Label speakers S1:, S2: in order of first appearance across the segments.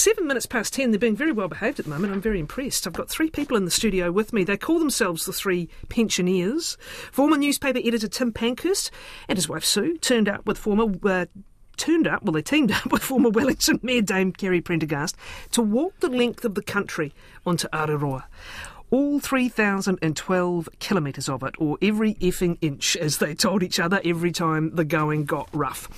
S1: Seven minutes past ten. They're being very well behaved at the moment. I'm very impressed. I've got three people in the studio with me. They call themselves the Three Pensioners. Former newspaper editor Tim Pankhurst and his wife Sue turned up with former. Uh, turned up, well, they teamed up with former Wellington Mayor Dame Kerry Prendergast to walk the length of the country on Te Araroa all 3,012 kilometres of it, or every effing inch, as they told each other every time the going got rough.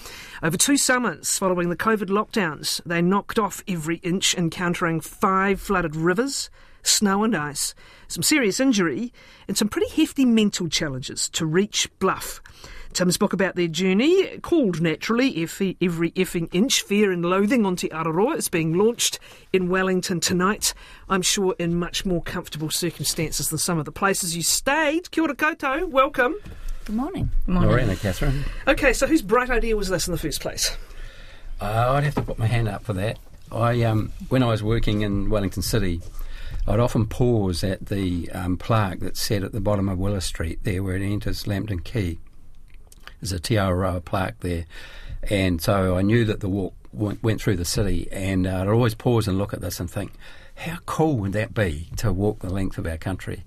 S1: Over two summers following the COVID lockdowns, they knocked off every inch, encountering five flooded rivers, snow and ice, some serious injury, and some pretty hefty mental challenges to reach Bluff. Tim's book about their journey, called naturally Every, Every Effing Inch Fear and Loathing on Te Araroa, is being launched in Wellington tonight. I'm sure in much more comfortable circumstances than some of the places you stayed. Kia ora koutou, welcome.
S2: Good morning.
S3: Good morning. Morena, Kathryn.
S1: Okay, so whose bright idea was this in the first place?
S3: Uh, I'd have to put my hand up for that. I, um, when I was working in Wellington City, I'd often pause at the um, plaque that said at the bottom of Willow Street, there where it enters Lambton Quay. There's a Te Araroa plaque there. And so I knew that the walk went, went through the city, and uh, I'd always pause and look at this and think, how cool would that be to walk the length of our country?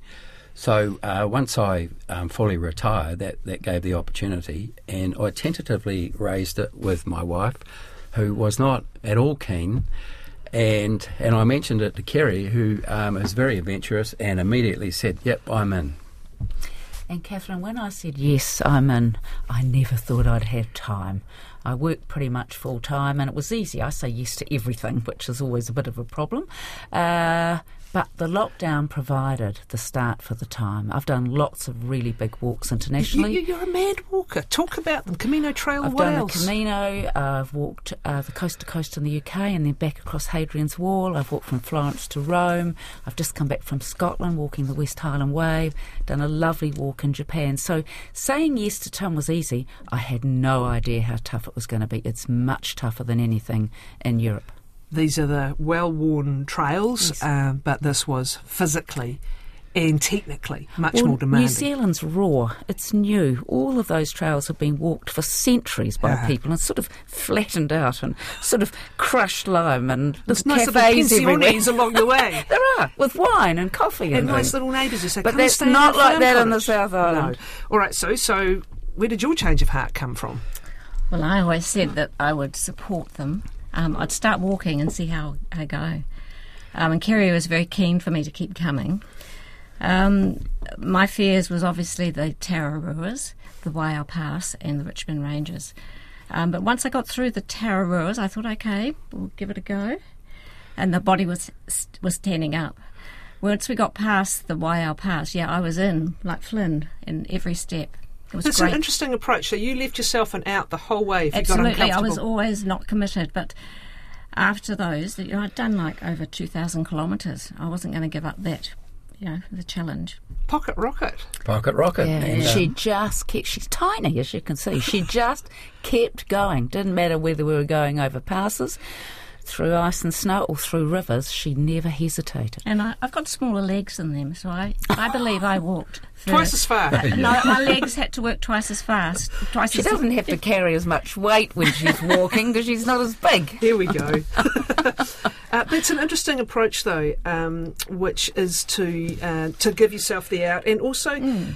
S3: So uh, once I um, fully retired, that, that gave the opportunity, and I tentatively raised it with my wife, who was not at all keen. And and I mentioned it to Kerry, who um, is very adventurous, and immediately said, "Yep, I'm in."
S2: And Kathryn, when I said yes, I'm in, I never thought I'd have time. I work pretty much full time and it was easy. I say yes to everything, which is always a bit of a problem. Uh, but the lockdown provided the start for the time. I've done lots of really big walks internationally.
S1: You, are a mad walker. Talk about them. Camino Trail.
S2: I've
S1: what
S2: done the Camino. Uh, I've walked uh, the coast to coast in the UK and then back across Hadrian's Wall. I've walked from Florence to Rome. I've just come back from Scotland, walking the West Highland Way. Done a lovely walk in Japan. So saying yes to Tom was easy. I had no idea how tough it was going to be. It's much tougher than anything in Europe.
S1: These are the well worn trails, yes. uh, but this was physically and technically much
S2: well,
S1: more demanding.
S2: New Zealand's raw. It's new. All of those trails have been walked for centuries by uh-huh. people and sort of flattened out and sort of crushed lime and
S1: there's
S2: nice
S1: cafes everywhere along the way.
S2: there are with wine and coffee and,
S1: and nice little neighbours who say,
S2: but that's not like that in the South Island.
S1: No. All right, so so where did your change of heart come from?
S4: Well, I always said that I would support them um, I'd start walking and see how I go. Um, and Kerry was very keen for me to keep coming. Um, my fears was obviously the Tararuas, the Waiau Pass, and the Richmond Ranges. Um, but once I got through the Tararuas, I thought, okay, we'll give it a go. And the body was was standing up. Once we got past the Waiau Pass, yeah, I was in like Flynn in every step.
S1: It was That's great. an interesting approach. So you left yourself an out the whole way if
S4: Absolutely,
S1: you got uncomfortable.
S4: I was always not committed, but after those, you know, I'd done like over 2,000 kilometres. I wasn't going to give up that, you know, the challenge.
S1: Pocket rocket.
S3: Pocket rocket.
S2: Yeah, and, she um, just kept, she's tiny as you can see. She just kept going. Didn't matter whether we were going over passes through ice and snow or through rivers, she never hesitated.
S4: And I, have got smaller legs than them, so I, I believe I walked.
S1: twice as far. Uh,
S4: no, my legs had to work twice as fast. Twice
S2: she
S4: as
S2: doesn't have to carry as much weight when she's walking because she's not as big.
S1: Here we go. uh, that's an interesting approach, though, um, which is to uh, to give yourself the out and also. Mm.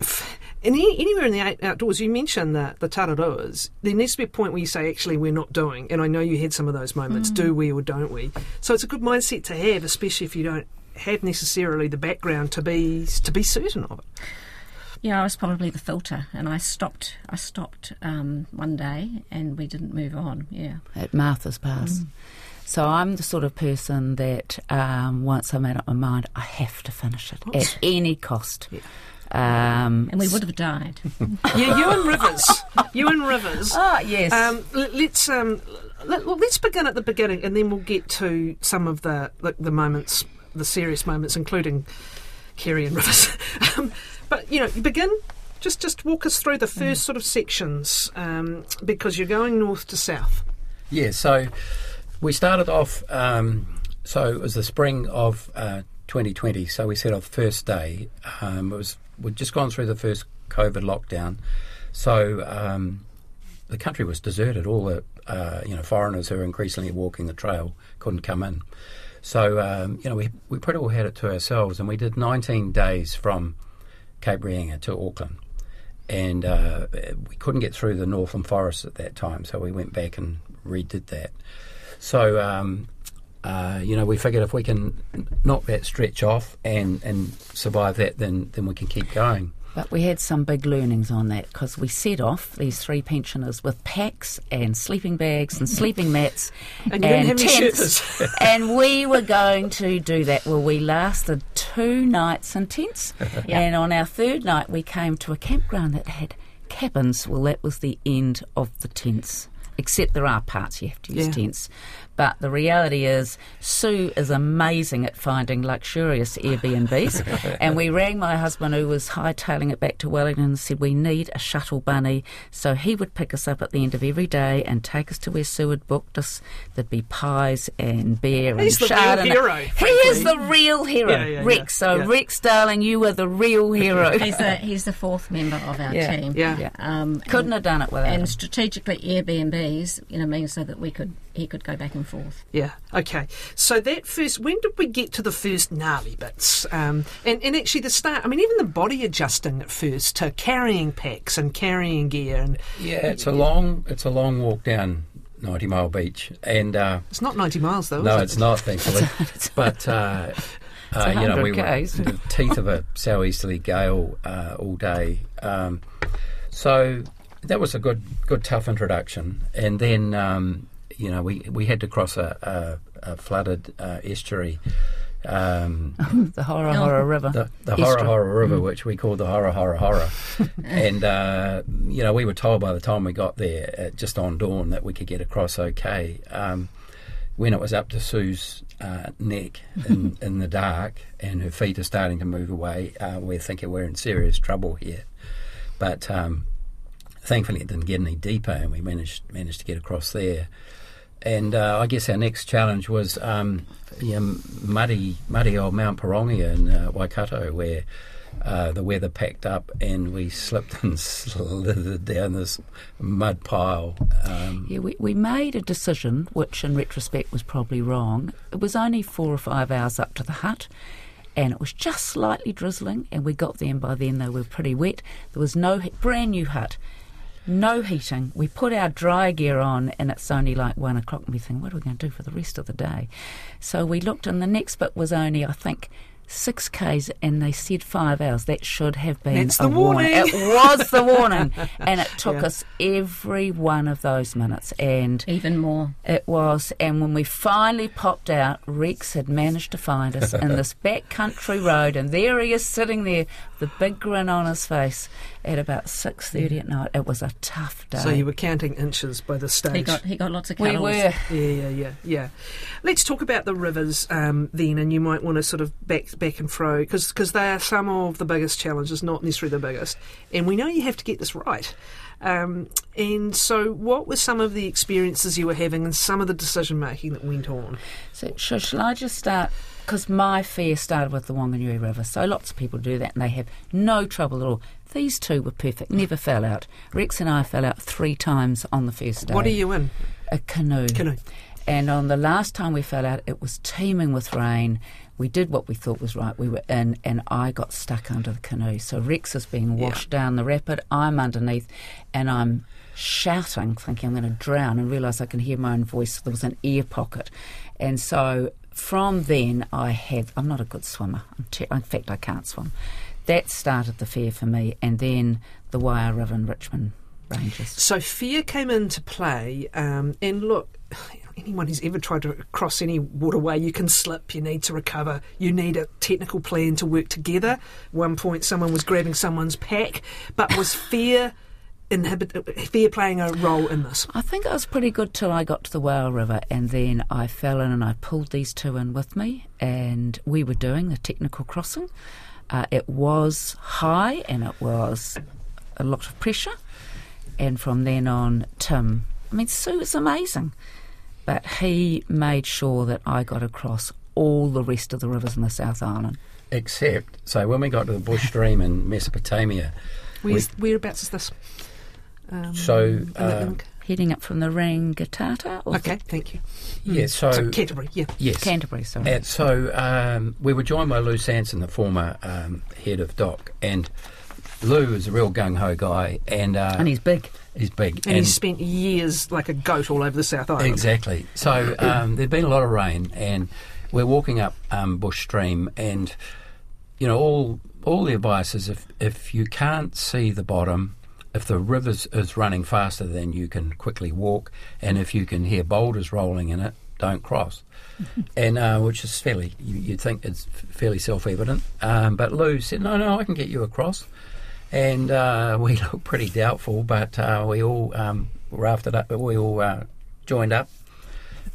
S1: F- any, anywhere in the outdoors, you mentioned that the tararuas, there needs to be a point where you say, actually, we're not doing. And I know you had some of those moments. Mm. Do we or don't we? So it's a good mindset to have, especially if you don't have necessarily the background to be to be certain of it.
S4: Yeah, I was probably the filter, and I stopped. I stopped um, one day, and we didn't move on. Yeah,
S2: at Martha's Pass. Mm. So I'm the sort of person that um, once I made up my mind, I have to finish it at any cost. Yeah.
S4: Um, and we would have died.
S1: yeah, you and Rivers. You and Rivers.
S2: Ah, yes. Um,
S1: let's um, let, us begin at the beginning, and then we'll get to some of the the, the moments, the serious moments, including Kerry and Rivers. um, but you know, you begin. Just just walk us through the first mm. sort of sections, um, because you're going north to south.
S3: Yeah. So we started off. Um, so it was the spring of. Uh, 2020. So we set off the first day. Um, it was we'd just gone through the first COVID lockdown, so um, the country was deserted. All the uh, you know, foreigners who are increasingly walking the trail couldn't come in. So, um, you know, we, we pretty well had it to ourselves, and we did 19 days from Cape Reinga to Auckland. And uh, we couldn't get through the Northland Forest at that time, so we went back and redid that. So, um, uh, you know, we figured if we can knock that stretch off and, and survive that, then, then we can keep going.
S2: But we had some big learnings on that because we set off these three pensioners with packs and sleeping bags and sleeping mats
S1: And you didn't have any
S2: tents, and we were going to do that. Well, we lasted two nights in tents, and on our third night we came to a campground that had cabins. Well, that was the end of the tents. Except there are parts you have to use
S1: Yeah.
S2: tents. But the reality is, Sue is amazing at finding luxurious Airbnbs. and we rang my husband, who was hightailing it back to Wellington, and said, We need a shuttle bunny. So he would pick us up at the end of every day and take us to where Sue had booked us. There'd be pies and beer
S1: He's
S2: and
S1: the real
S2: Chardonnay.
S1: hero,
S2: He is the real hero,
S1: Yeah, yeah,
S2: Rex.
S1: yeah,
S2: So,
S1: yeah.
S2: Rex, darling, you are the real hero.
S4: He's the he's the fourth member of our
S2: Yeah.
S4: team.
S1: Yeah.
S2: Yeah.
S4: Um,
S2: Couldn't
S4: and,
S2: have done it without him.
S4: and strategically Airbnbs, you know, means so that we could he could go back and forth.
S1: Yeah. Okay. So that first, when did we get to the first gnarly bits? Um, and and actually the start. I mean, even the body adjusting at first to carrying packs and carrying gear, and
S3: Yeah, it's a long it's a long walk down Ninety Mile Beach, and uh,
S1: it's not ninety miles though.
S3: no,
S1: is
S3: it's not thankfully. but uh, uh, you know, we were in the teeth of a southeasterly gale uh, all day. Um, so that was a good good tough introduction, and then um, you know we we had to cross a, a, a flooded uh, estuary. Um,
S2: the Horror
S4: Oh.
S2: Horror River.
S3: the, the Horahora River, which we called the Horror Horror Horror. and, uh, you know, we were told by the time we got there, at just on dawn, that we could get across okay. Um, when it was up to Sue's uh, neck in, in the dark and her feet are starting to move away, uh, we're thinking we're in serious trouble here. But um, thankfully, it didn't get any deeper, and we managed managed to get across there. And uh, I guess our next challenge was um, muddy, muddy old Mount Pirongia in uh, Waikato, where uh, the weather packed up and we slipped and slithered down this mud pile. Um,
S2: Yeah, we, we made a decision, which in retrospect was probably wrong. It was only four or five hours up to the hut, and it was just slightly drizzling, and we got there, and by then they were pretty wet. There was no brand new hut, no heating. We put our dry gear on, and it's only like one o'clock, and we think, what are we going to do for the rest of the day? So we looked, and the next bit was only, I think. Six k's, and they said five hours. That should have been
S1: That's
S2: a
S1: the warning.
S2: It was the warning, and it took
S1: Yeah.
S2: us every one of those minutes. And
S4: Even more.
S2: it was, and when we finally popped out, Rex had managed to find us in this back country road, and there he is sitting there, the big grin on his face, at about six thirty at night. It was a tough day.
S1: So you were counting inches by the stage.
S4: He got he got lots of
S2: we were.
S1: Yeah, yeah, yeah, yeah. Let's talk about the rivers um, then, and you might want to sort of back back and fro because they are some of the biggest challenges, not necessarily the biggest. And we know you have to get this right. Um, and so, what were some of the experiences you were having, and some of the decision making that went on?
S2: So, so shall I just start? Because my fear started with the Wanganui River. So lots of people do that and they have no trouble at all. These two were perfect, never fell out. Rex and I fell out three times on the first day.
S1: What are you in?
S2: A canoe.
S1: Canoe.
S2: And on the last time we fell out, it was teeming with rain. We did what we thought was right. We were in, and I got stuck under the canoe. So Rex is being washed down the rapid. I'm underneath, and I'm shouting, thinking I'm going to drown, and realise I can hear my own voice. There was an ear pocket, and so from then I have. I'm not a good swimmer. Te- in fact, I can't swim. That started the fear for me, and then the Wire River and Richmond Ranges.
S1: So fear came into play, um, and look, anyone who's ever tried to cross any waterway, you can slip, you need to recover, you need a technical plan to work together. One point, someone was grabbing someone's pack, but was fear inhibit fear playing a role in this?
S2: I think I was pretty good till I got to the Whale River, and then I fell in and I pulled these two in with me, and we were doing the technical crossing. Uh, it was high and it was a lot of pressure, and from then on, Tim. I mean, Sue is amazing, but he made sure that I got across all the rest of the rivers in the South Island.
S3: except, so when we got to the bush stream in Mesopotamia,
S1: Where's, whereabouts is this? Um,
S3: So, uh,
S2: heading up from the Rangitata. Or
S1: Okay, thank you.
S3: Yeah, so,
S1: So Canterbury, yeah.
S3: yes.
S2: Canterbury, sorry.
S3: And so um, we were joined by Lou Sanson, the former um, head of DOC, and Lou is a real gung ho guy, and, uh,
S2: and he's big.
S3: He's big.
S1: And, he's spent years like a goat all over the South Island.
S3: Exactly. So um, there'd been a lot of rain, and we're walking up um, Bush Stream, and you know all all the advice is if if you can't see the bottom, if the river is running faster than you can quickly walk, and if you can hear boulders rolling in it, don't cross. and uh, which is fairly you, you'd think it's fairly self evident, um, but Lou said no, no, I can get you across. And uh, we looked pretty doubtful, but uh, we all um, rafted up. But we all uh, joined up.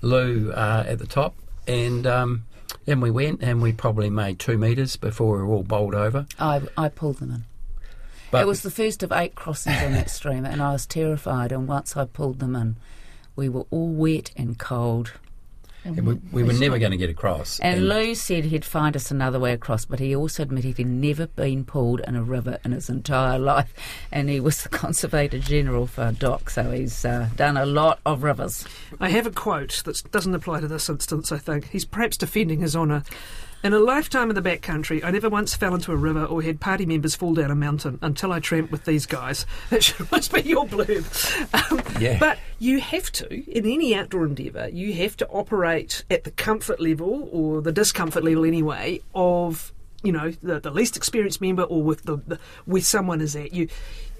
S3: Lou uh, at the top, and um, then we went, and we probably made two metres before we were all bowled over.
S2: I, I pulled them in.
S3: But
S2: it was the first of eight crossings on that stream, and I was terrified. And once I pulled them in, we were all wet and cold.
S3: And we, we were never going to get across.
S2: And Lou said he'd find us another way across, but he also admitted he'd never been pulled in a river in his entire life. And he was the Conservator General for DOC, so he's uh, done a lot of rivers.
S1: I have a quote that doesn't apply to this instance, I think. He's perhaps defending his honour. In a lifetime in the backcountry, I never once fell into a river or had party members fall down a mountain until I tramped with these guys. That should must be your blurb. Um,
S3: Yeah.
S1: But you have to, in any outdoor endeavour, you have to operate at the comfort level or the discomfort level anyway of you know the, the least experienced member or with the, the with someone is at you.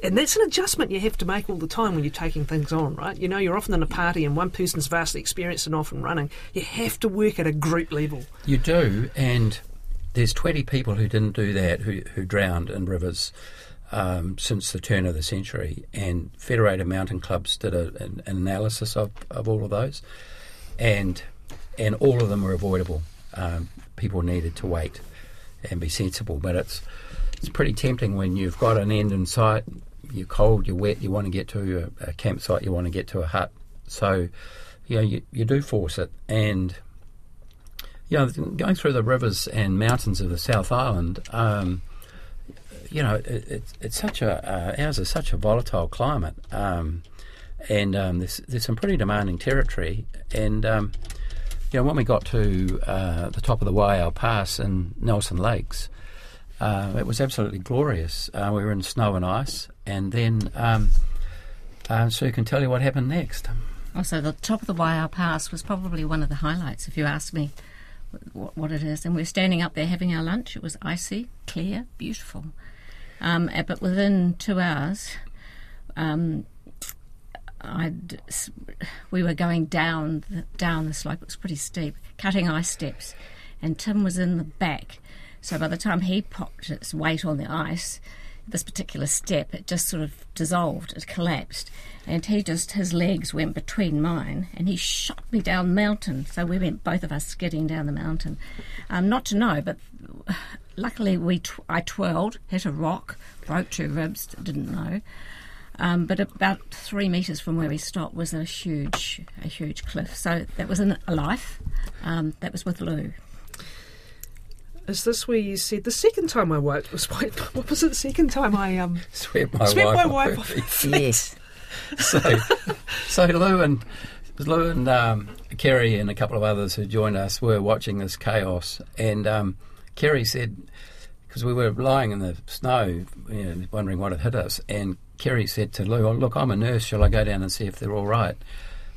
S1: And that's an adjustment you have to make all the time when you're taking things on right? You know you're often in a party and one person's vastly experienced and off and running. You have to work at a group level.
S3: You do, and there's 20 people who didn't do that, who, who drowned in rivers um, since the turn of the century. And Federated Mountain Clubs did a, an, an analysis of, of all of those, and and all of them were avoidable. Um, people needed to wait and be sensible, but it's it's pretty tempting when you've got an end in sight. You're cold, you're wet, you want to get to a, a campsite, you want to get to a hut. So, you know, you, you do force it, and you know, going through the rivers and mountains of the South Island, um, you know, it, it's it's such a uh, ours is such a volatile climate, um, and um, there's there's some pretty demanding territory, and um, you know, when we got to uh, the top of the Waiau Pass in Nelson Lakes, uh, it was absolutely glorious. Uh, we were in snow and ice, and then um, uh, Sue can tell you what happened next.
S4: Also, the top of the Waiau Pass was probably one of the highlights, if you ask me what, what it is. And we are standing up there having our lunch. It was icy, clear, beautiful. Um, but within two hours, um, I'd, we were going down the, down the slope. It was pretty steep, cutting ice steps, and Tim was in the back. So by the time he popped its weight on the ice, this particular step, it just sort of dissolved, it collapsed, and he just his legs went between mine, and he shot me down the mountain. So we went both of us skidding down the mountain. Um, not to know, but luckily we tw- I twirled, hit a rock, broke two ribs. Didn't know. Um, but about three metres from where we stopped was a huge, a huge cliff. So that was an, a life. Um, that was with Lou.
S1: is this where you said the second time I wiped was what, what was it the second time I um
S3: Swept my
S1: swept
S3: wife
S1: my wife off her feet?
S2: Yes.
S3: so, so Lou and Lou and um, Kerry and a couple of others who joined us were watching this chaos, and um, Kerry said because we were lying in the snow, you know, wondering what had hit us, and Kerry said to Lou, oh, "Look, I'm a nurse. Shall I go down and see if they're all right?"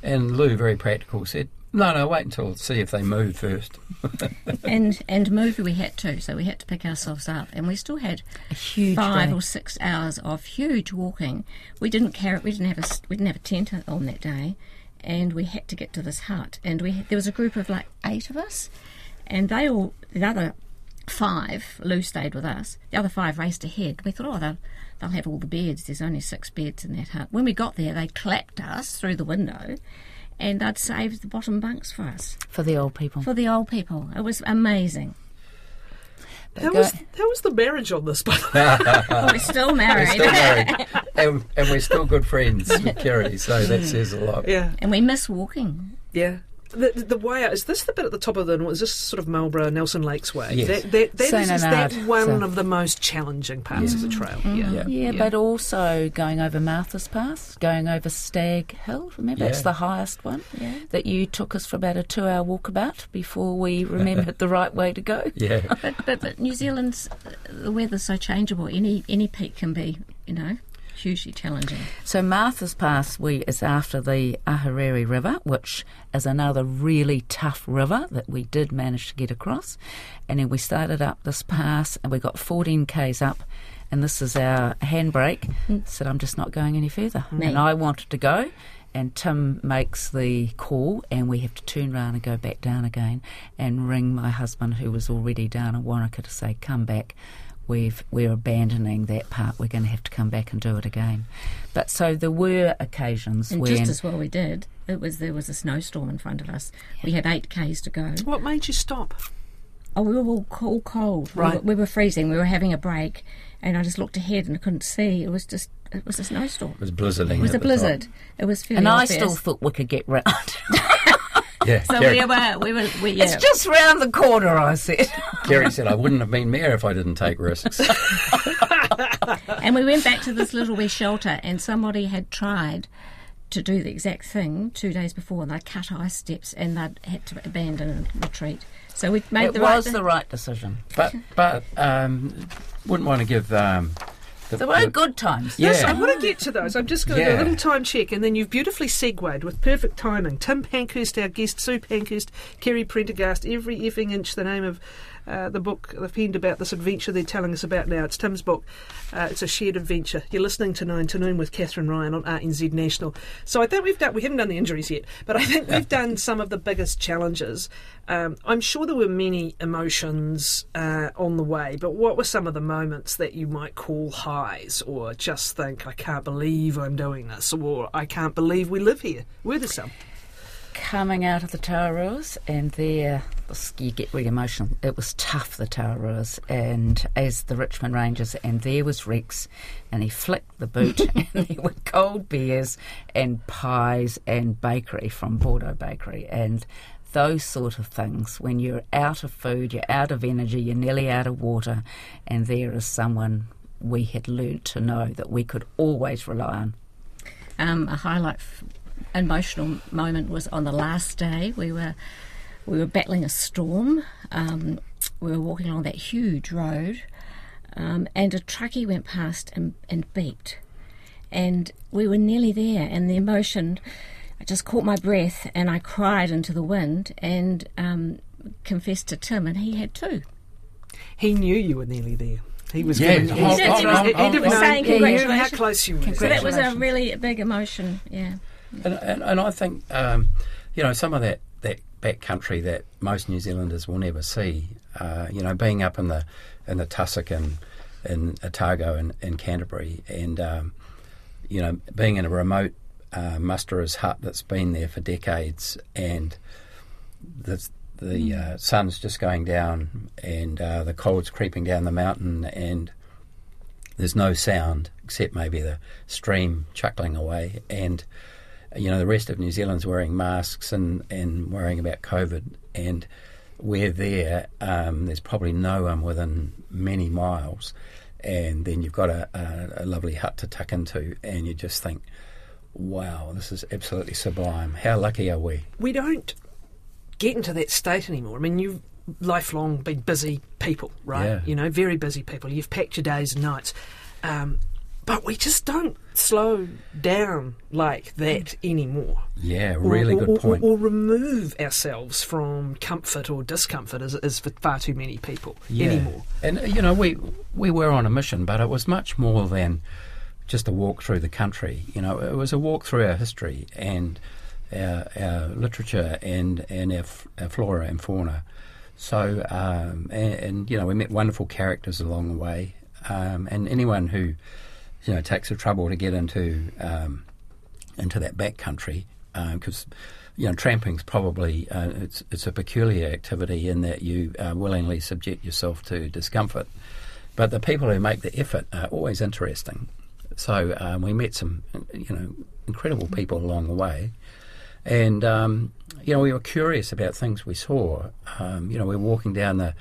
S3: And Lou, very practical, said, "No, no, wait until see if they move first.
S4: and and move we had to, so we had to pick ourselves up, and we still had
S2: A huge
S4: five
S2: day.
S4: or six hours of huge walking. We didn't carry, we didn't have a s- we didn't have a tent on that day, and we had to get to this hut. And we there was a group of like eight of us, and they all the other five. Lou stayed with us. The other five raced ahead. We thought, oh, they'll they'll have all the beds. There's only six beds in that hut. When we got there, they clapped us through the window. And they'd saved the bottom bunks for us,
S2: For the old people.
S4: for the old people. It was amazing.
S1: How was how was the marriage on this? By the way?
S4: Well, we're still married.
S3: Still married, and, and we're still good friends with Kerry, so that says a lot.
S1: yeah,
S4: and we miss walking.
S1: yeah. The, the, the way out, is this the bit at the top of the, is this sort of Marlborough, Nelson Lakes way?
S3: Yes.
S1: That, that, that
S2: Saint
S1: is, is that one
S2: so-
S1: of the most challenging parts of the trail? Mm-hmm.
S3: Yeah.
S2: Yeah,
S1: Yeah.
S2: but also going over Martha's Pass, going over Stag Hill. Remember, it's the highest one
S4: Yeah.
S2: that you took us for about a two-hour walkabout before we remembered the right way to go.
S3: Yeah.
S4: But, but but New Zealand's the weather's so changeable. Any any peak can be, you know, hugely challenging.
S2: So Martha's Pass we is after the Ahuriri River, which is another really tough river that we did manage to get across. And then we started up this pass and we got 14 k's up. And this is our handbrake. Hmm. Said I'm just not going any further.
S4: Me.
S2: And I wanted to go. And Tim makes the call, and we have to turn around and go back down again and ring my husband, who was already down in Wanaka, to say, Come back. We've, we're abandoning that part. We're going to have to come back and do it again. But so there were occasions
S4: And
S2: when
S4: just as well we did. It was there was a snowstorm in front of us. We had eight k's to go.
S1: What made you stop?
S4: Oh, we were all, all cold. We
S1: Right.
S4: were, we were freezing. We were having a break, and I just looked ahead and I couldn't see. It was just it was a snowstorm.
S3: It was blizzarding.
S4: It was
S3: at
S4: a
S3: the time.
S4: blizzard. It was fairly
S2: and I
S4: obvious.
S2: still thought we could get round.
S3: Yeah.
S4: So
S3: Kerry,
S4: we were we were we, yeah.
S2: It's just round the corner, I said.
S3: Kerry said I wouldn't have been mayor if I didn't take risks.
S4: And we went back to this little wee shelter, and somebody had tried to do the exact thing two days before, and they'd cut ice steps, and they'd had to abandon and retreat. So we made
S2: it
S4: the right.
S2: was
S4: de-
S2: the right decision.
S3: but but um, wouldn't want to give. Um, the,
S2: There were
S3: the-
S2: good times.
S3: Yeah.
S1: Yes, I want to get to those. I'm just going to do a little time check, and then you've beautifully segued with perfect timing. Tim Pankhurst, our guest, Sue Pankhurst, Kerry Prendergast, every effing inch, the name of uh, the book they've penned about this adventure they're telling us about now. It's Tim's book. Uh, it's a shared adventure. You're listening to Nine to Noon with Kathryn Ryan on RNZ National. So I think we've done. We haven't done the injuries yet, but I think we've done some of the biggest challenges. Um, I'm sure there were many emotions uh, on the way, but what were some of the moments that you might call highs, or just think, I can't believe I'm doing this, or I can't believe we live here? Were there some?
S2: Coming out of the Tararuas, and there, you get really emotional. It was tough, the Tararuas, and as the Richmond Ranges, and there was Rex, and he flicked the boot, and there were cold beers and pies and bakery from Bordeaux Bakery, and those sort of things. When you're out of food, you're out of energy, you're nearly out of water, and there is someone we had learnt to know that we could always rely on.
S4: um, a highlight f- emotional moment was on the last day. We were we were battling a storm. Um, we were walking along that huge road, um, and a truckie went past and, and beeped, and we were nearly there. And the emotion, I just caught my breath and I cried into the wind and um, confessed to Tim, and he had too.
S1: He knew you were nearly there. He was
S3: Yeah,
S1: giving he, he, he, he'd have
S3: oh.
S4: Saying
S1: he knew how close you were.
S4: So that was a really big emotion. Yeah.
S3: And, and, and I think, um, you know, some of that, that back country that most New Zealanders will never see, uh, you know, being up in the in the Tussock and in Otago and, and Canterbury, and um, you know, being in a remote uh, musterer's hut that's been there for decades, and the the uh, sun's just going down, and uh, the cold's creeping down the mountain, and there's no sound except maybe the stream chuckling away, and you know the rest of New Zealand's wearing masks and, and worrying about COVID, and we're there. Um, there's probably no one within many miles, and then you've got a, a, a lovely hut to tuck into, and you just think, "Wow, this is absolutely sublime. How lucky are we?"
S1: we don't get into that state anymore. I mean, you've lifelong been busy people, right?
S3: Yeah.
S1: You know, very busy people. You've packed your days and nights. Um, but we just don't slow down like that anymore.
S3: Yeah, really
S1: or,
S3: good
S1: or-
S3: point.
S1: Or, or remove ourselves from comfort or discomfort as, as for far too many people anymore.
S3: And you know, we we were on a mission, but it was much more than just a walk through the country. You know, it was a walk through our history and our, our literature and and our, our flora and fauna. So, um, and, and you know, we met wonderful characters along the way, um, and anyone who you know takes the trouble to get into um, into that back country because you know tramping's probably uh, it's it's a peculiar activity in that you uh, willingly subject yourself to discomfort, but the people who make the effort are always interesting. So um, we met some you know incredible people along the way, and um, you know, we were curious about things we saw. Um, you know, we were walking down the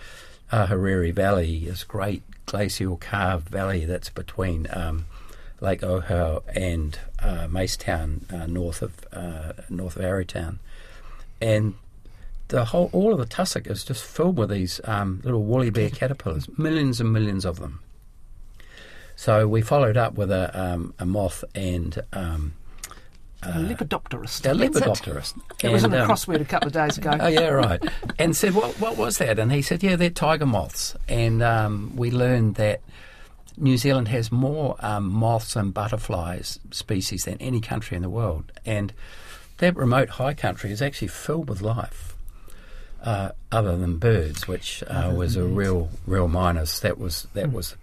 S3: Ahuriri Valley, this great glacial carved valley that's between um, Lake Ohau and uh, Macetown, uh, north of uh, north of Arrowtown, and the whole all of the tussock is just filled with these um, little woolly bear caterpillars, millions and millions of them. So we followed up with a, um, a moth and um,
S1: a lepidopterist.
S3: a lepidopterist.
S1: It was in a
S3: um,
S1: crossword a couple of days ago.
S3: Oh yeah, right. And said, "What what was that?" And he said, "Yeah, they're tiger moths." And um, we learned that New Zealand has more um, moths and butterflies species than any country in the world, and that remote high country is actually filled with life. Uh, other than birds, which uh, was a real, real minus. That was that was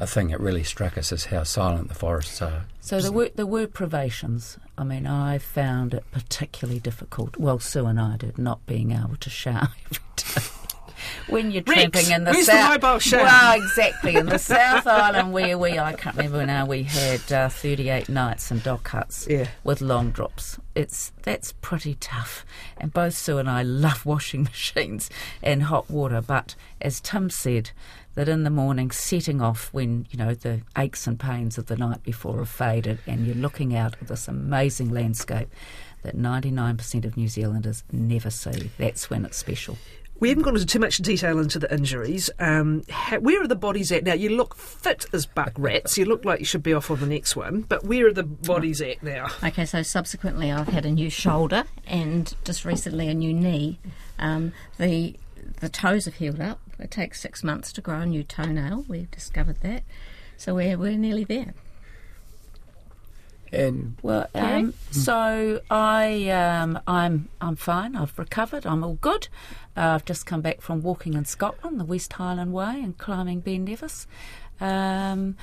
S3: a thing that really struck us as how silent the forests are.
S2: So there were there were privations. I mean, I found it particularly difficult. Well, Sue and I did not being able to shower every day. When you're
S1: Rex,
S2: tramping in the
S1: where's the
S2: south,
S1: shower?
S2: well, exactly in the South Island where we, I can't remember now, we had uh, 38 nights in DOC huts
S1: Yeah.
S2: with long drops. It's that's pretty tough. And both Sue and I love washing machines and hot water. But as Tim said, that in the morning, setting off when you know the aches and pains of the night before have faded, and you're looking out at this amazing landscape that 99% of New Zealanders never see. That's when it's special.
S1: We haven't gone into too much detail into the injuries. Um, where are the bodies at now? You look fit as buck rats. You look like you should be off on the next one. But where are the bodies at now?
S4: Okay, so subsequently, I've had a new shoulder and just recently a new knee. Um, the the toes have healed up. It takes six months to grow a new toenail. We've discovered that, so we're we're nearly there.
S3: And
S2: Well, um, so I, um, I'm, I'm fine. I've recovered. I'm all good. Uh, I've just come back from walking in Scotland, the West Highland Way, and climbing Ben Nevis. Um,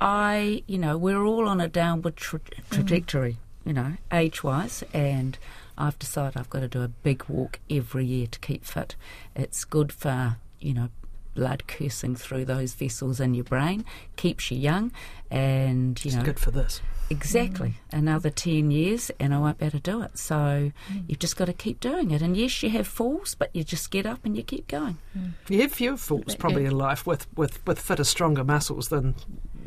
S2: I, you know, we're all on a downward tra- trajectory, you know, age-wise, and I've decided I've got to do a big walk every year to keep fit. It's good for, you know, blood coursing through those vessels in your brain, keeps you young, and you
S1: It's
S2: know,
S1: good for this.
S2: Exactly. Mm. Another 10 years and I won't be able to do it. So mm. you've just got to keep doing it. And yes, you have falls, but you just get up and you keep going. Mm.
S1: You have fewer falls probably
S4: Yeah.
S1: in life with, with, with fitter, stronger muscles than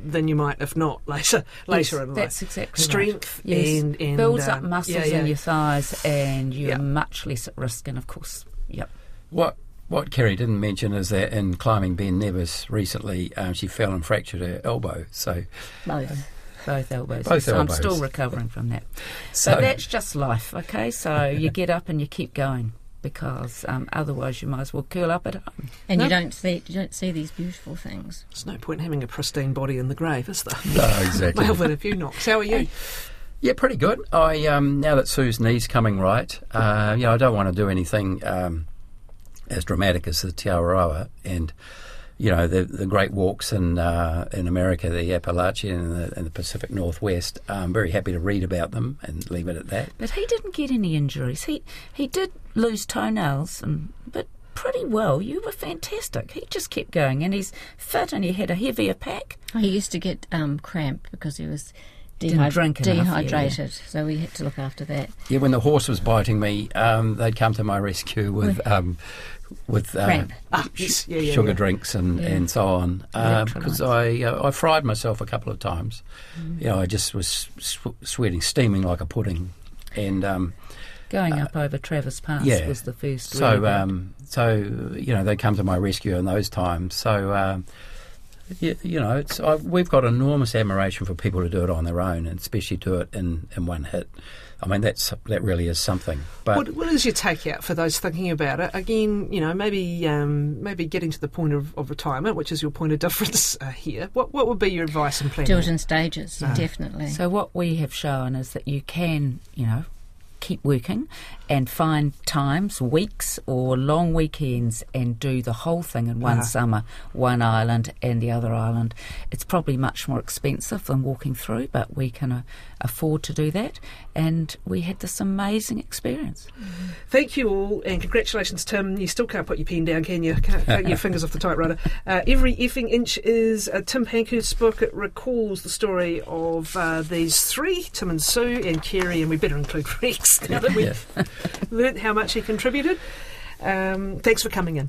S1: than you might if not later later
S2: Yes,
S1: in life.
S2: That's exactly
S1: Strength
S2: right. Yes.
S1: and, and
S2: builds uh, up
S1: um,
S2: muscles
S1: yeah, yeah.
S2: in your thighs and you're
S1: Yeah.
S2: much less at risk. And of course, yep.
S3: What what Kerry didn't mention is that in climbing Ben Nevis recently, um, she fell and fractured her elbow. So,
S2: Both. Both elbows.
S3: Both
S2: so
S3: elbows.
S2: I'm still recovering from that. So,
S3: so
S2: that's just life, okay? So you get up and you keep going because um, otherwise you might as well curl up at home.
S4: And
S1: No.
S4: you don't see you don't see these beautiful things.
S1: There's no point having a pristine body in the grave, is there?
S3: no, exactly.
S1: Well, with a few knocks. How are you?
S3: Yeah, pretty good. I um, now that Sue's knee's coming right, uh, you know, I don't want to do anything um, as dramatic as the Te Araroa and you know the the great walks in uh, in America, the Appalachian and the, and the Pacific Northwest. I'm very happy to read about them and leave it at that.
S2: But he didn't get any injuries. He he did lose toenails, and but pretty well. You were fantastic. He just kept going, and he's fit, and he had a heavier pack.
S4: He used to get um, cramp because he was
S2: Drink enough, yeah,
S4: dehydrated, so we had to look after that.
S3: Yeah, when the horse was biting me, um, they'd come to my rescue with um, with uh,
S1: Ah, yes, yeah, yeah,
S3: sugar drinks and, and so on. Uh, because I uh, I fried myself a couple of times.
S2: Mm.
S3: You know, I just was sw- sweating, steaming like a pudding, and um,
S2: Going up over Travers Pass
S3: yeah.
S2: was the first.
S3: so um, so you know they come to my rescue in those times. So. You, you know, it's I, we've got enormous admiration for people who do it on their own, and especially do it in, in one hit. I mean, that's that really is something. But
S1: What, what is your takeout for those thinking about it? Again, you know, maybe um, maybe getting to the point of, of retirement, which is your point of difference uh, here. What what would be your advice and plan?
S4: Do it in stages, definitely.
S2: So what we have shown is that you can, you know, keep working and find times, weeks or long weekends and do the whole thing in one
S1: Ah.
S2: summer, one island and the other island. It's probably much more expensive than walking through, but we can uh, afford to do that. And we had this amazing experience.
S1: Thank you all, and congratulations, Tim. You still can't put your pen down, can you? Can't take your fingers off the typewriter. Uh, Every effing inch is a Tim Pankhurst's book. It recalls the story of uh, these three, Tim and Sue and Kerry, and we better include Rex. now that we've learnt how much he contributed. Um, thanks for coming in.